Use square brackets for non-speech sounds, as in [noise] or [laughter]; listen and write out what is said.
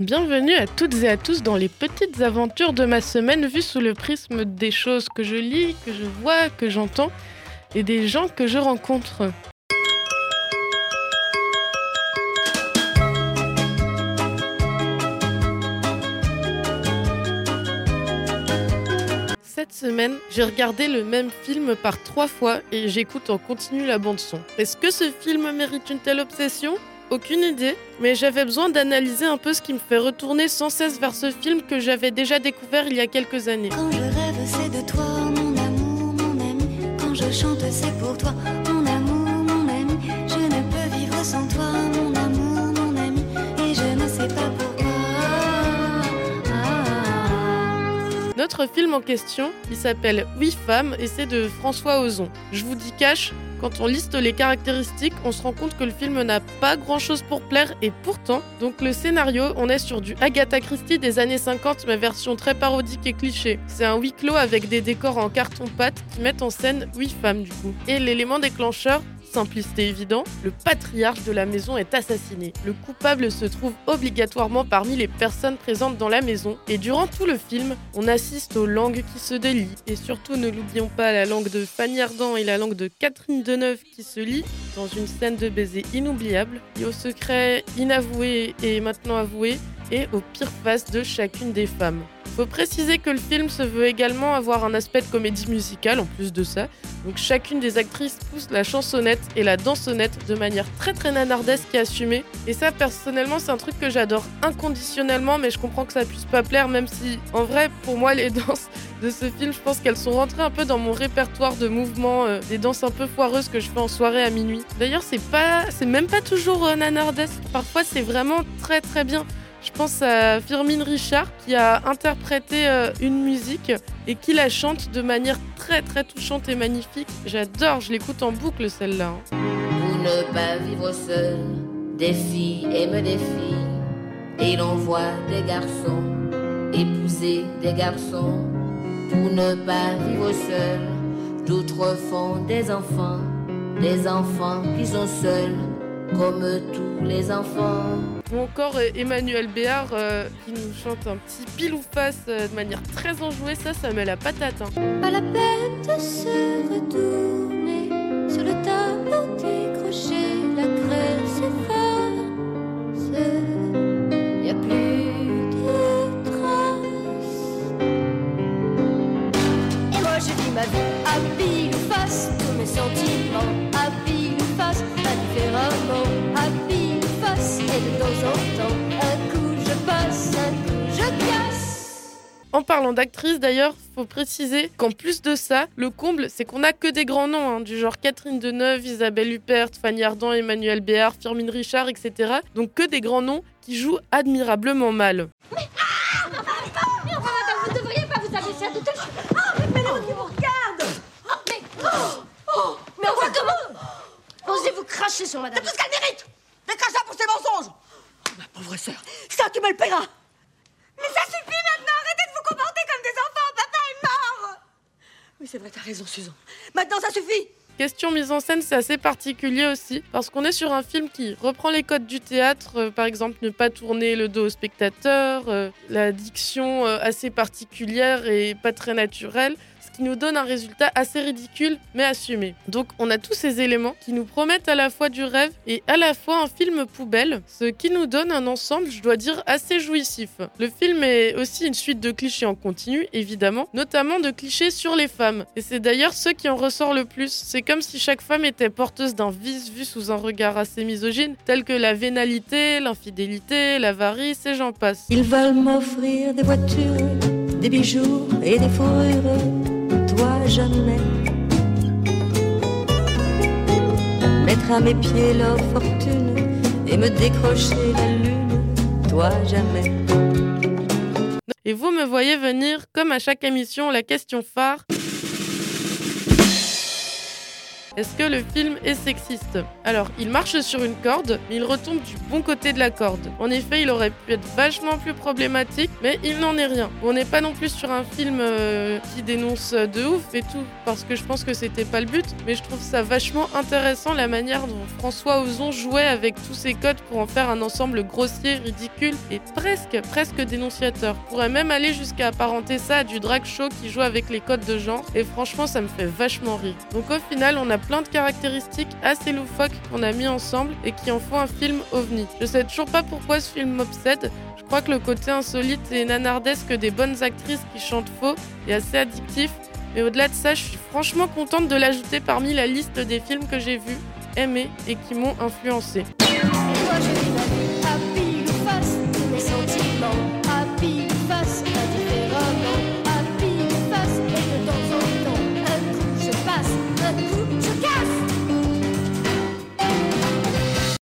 Bienvenue à toutes et à tous dans les petites aventures de ma semaine vues sous le prisme des choses que je lis, que je vois, que j'entends et des gens que je rencontre. Cette semaine, j'ai regardé le même film par trois fois et j'écoute en continu la bande son. Est-ce que ce film mérite une telle obsession? Aucune idée, mais j'avais besoin d'analyser un peu ce qui me fait retourner sans cesse vers ce film que j'avais déjà découvert il y a quelques années. Quand je rêve, c'est de toi, mon amour, mon ami. Quand je chante, c'est pour toi, Notre film en question, il s'appelle Oui femmes et c'est de François Ozon. Je vous dis cash, quand on liste les caractéristiques, on se rend compte que le film n'a pas grand chose pour plaire et pourtant, donc le scénario, on est sur du Agatha Christie des années 50 mais version très parodique et cliché. C'est un huis clos avec des décors en carton-pâte qui mettent en scène huit femmes du coup. Et l'élément déclencheur, Simplicité évident, le patriarche de la maison est assassiné. Le coupable se trouve obligatoirement parmi les personnes présentes dans la maison et durant tout le film, on assiste aux langues qui se délient et surtout ne l'oublions pas la langue de Fanny Ardant et la langue de Catherine Deneuve qui se lient dans une scène de baiser inoubliable et au secret inavoué et maintenant avoué et aux pires faces de chacune des femmes. Faut préciser que le film se veut également avoir un aspect de comédie musicale en plus de ça. Donc chacune des actrices pousse la chansonnette et la dansonnette de manière très très nanardesque et assumée. Et ça personnellement c'est un truc que j'adore inconditionnellement mais je comprends que ça puisse pas plaire même si en vrai pour moi les [laughs] danses de ce film je pense qu'elles sont rentrées un peu dans mon répertoire de mouvements, euh, des danses un peu foireuses que je fais en soirée à minuit. D'ailleurs c'est pas, c'est même pas toujours euh, nanardesque, parfois c'est vraiment très très bien. Je pense à Firmin Richard qui a interprété euh, une musique et qui la chante de manière très très touchante et magnifique. J'adore, je l'écoute en boucle celle-là. hein. Pour ne pas vivre seul, filles aiment des filles, et l'on voit des garçons épouser des garçons. Pour ne pas vivre seul, d'autres font des enfants, des enfants qui sont seuls, comme tous les enfants. Ou encore euh, Emmanuel Béard euh, qui nous chante un petit pile ou face euh, de manière très enjouée, ça, ça met la patate. hein. Pas la peine de se retourner sur le tableau décroché, la craie s'efface. Y a plus de traces. Et moi je vis ma vie à pile ou face, tous mes sentiments à pile ou face, indifféremment à pile ou face. Et de temps en temps, un coup je passe, un coup je casse. En parlant d'actrices d'ailleurs, faut préciser qu'en plus de ça, le comble, c'est qu'on a que des grands noms, hein, du genre Catherine Deneuve, Isabelle Huppert, Fanny Ardant, Emmanuel Béard, Firmin Richard, etc. Donc que des grands noms qui jouent admirablement mal. Vous devriez pas vous abaisser à tout à l'heure. Oh, mais Mélanie qui vous regarde Mais... Oh, mais on voit comment Osez madame. Tout ce qu'elle mérite. Des crachats pour ses mensonges. Oh, ma pauvre sœur, c'est toi qui me le paieras Mais ça suffit maintenant. Arrêtez de vous comporter comme des enfants. Papa est mort. Oui, c'est vrai, t'as raison, Susan. Maintenant, ça suffit. Question mise en scène, c'est assez particulier aussi, parce qu'on est sur un film qui reprend les codes du théâtre, euh, par exemple ne pas tourner le dos au spectateur, euh, la diction euh, assez particulière et pas très naturelle, qui nous donne un résultat assez ridicule mais assumé. Donc on a tous ces éléments qui nous promettent à la fois du rêve et à la fois un film poubelle, ce qui nous donne un ensemble, je dois dire, assez jouissif. Le film est aussi une suite de clichés en continu, évidemment, notamment de clichés sur les femmes. Et c'est d'ailleurs ce qui en ressort le plus. C'est comme si chaque femme était porteuse d'un vice vu sous un regard assez misogyne, tel que la vénalité, l'infidélité, l'avarice et j'en passe. Ils veulent m'offrir des voitures, des bijoux et des fourrures. Jamais. Mettre à mes pieds leur fortune et me décrocher la lune. Toi jamais. Et vous me voyez venir, comme à chaque émission, la question phare. Est-ce que le film est sexiste Alors, il marche sur une corde, mais il retombe du bon côté de la corde. En effet, il aurait pu être vachement plus problématique, mais il n'en est rien. On n'est pas non plus sur un film euh, qui dénonce de ouf et tout, parce que je pense que c'était pas le but, mais je trouve ça vachement intéressant la manière dont François Ozon jouait avec tous ces codes pour en faire un ensemble grossier, ridicule et presque, presque dénonciateur. On pourrait même aller jusqu'à apparenter ça à du drag show qui joue avec les codes de genre, et franchement, ça me fait vachement rire. Donc au final, on a plein de caractéristiques assez loufoques qu'on a mis ensemble et qui en font un film ovni. Je sais toujours pas pourquoi ce film m'obsède. Je crois que le côté insolite et nanardesque des bonnes actrices qui chantent faux est assez addictif. Mais au-delà de ça, je suis franchement contente de l'ajouter parmi la liste des films que j'ai vus, aimés et qui m'ont influencé.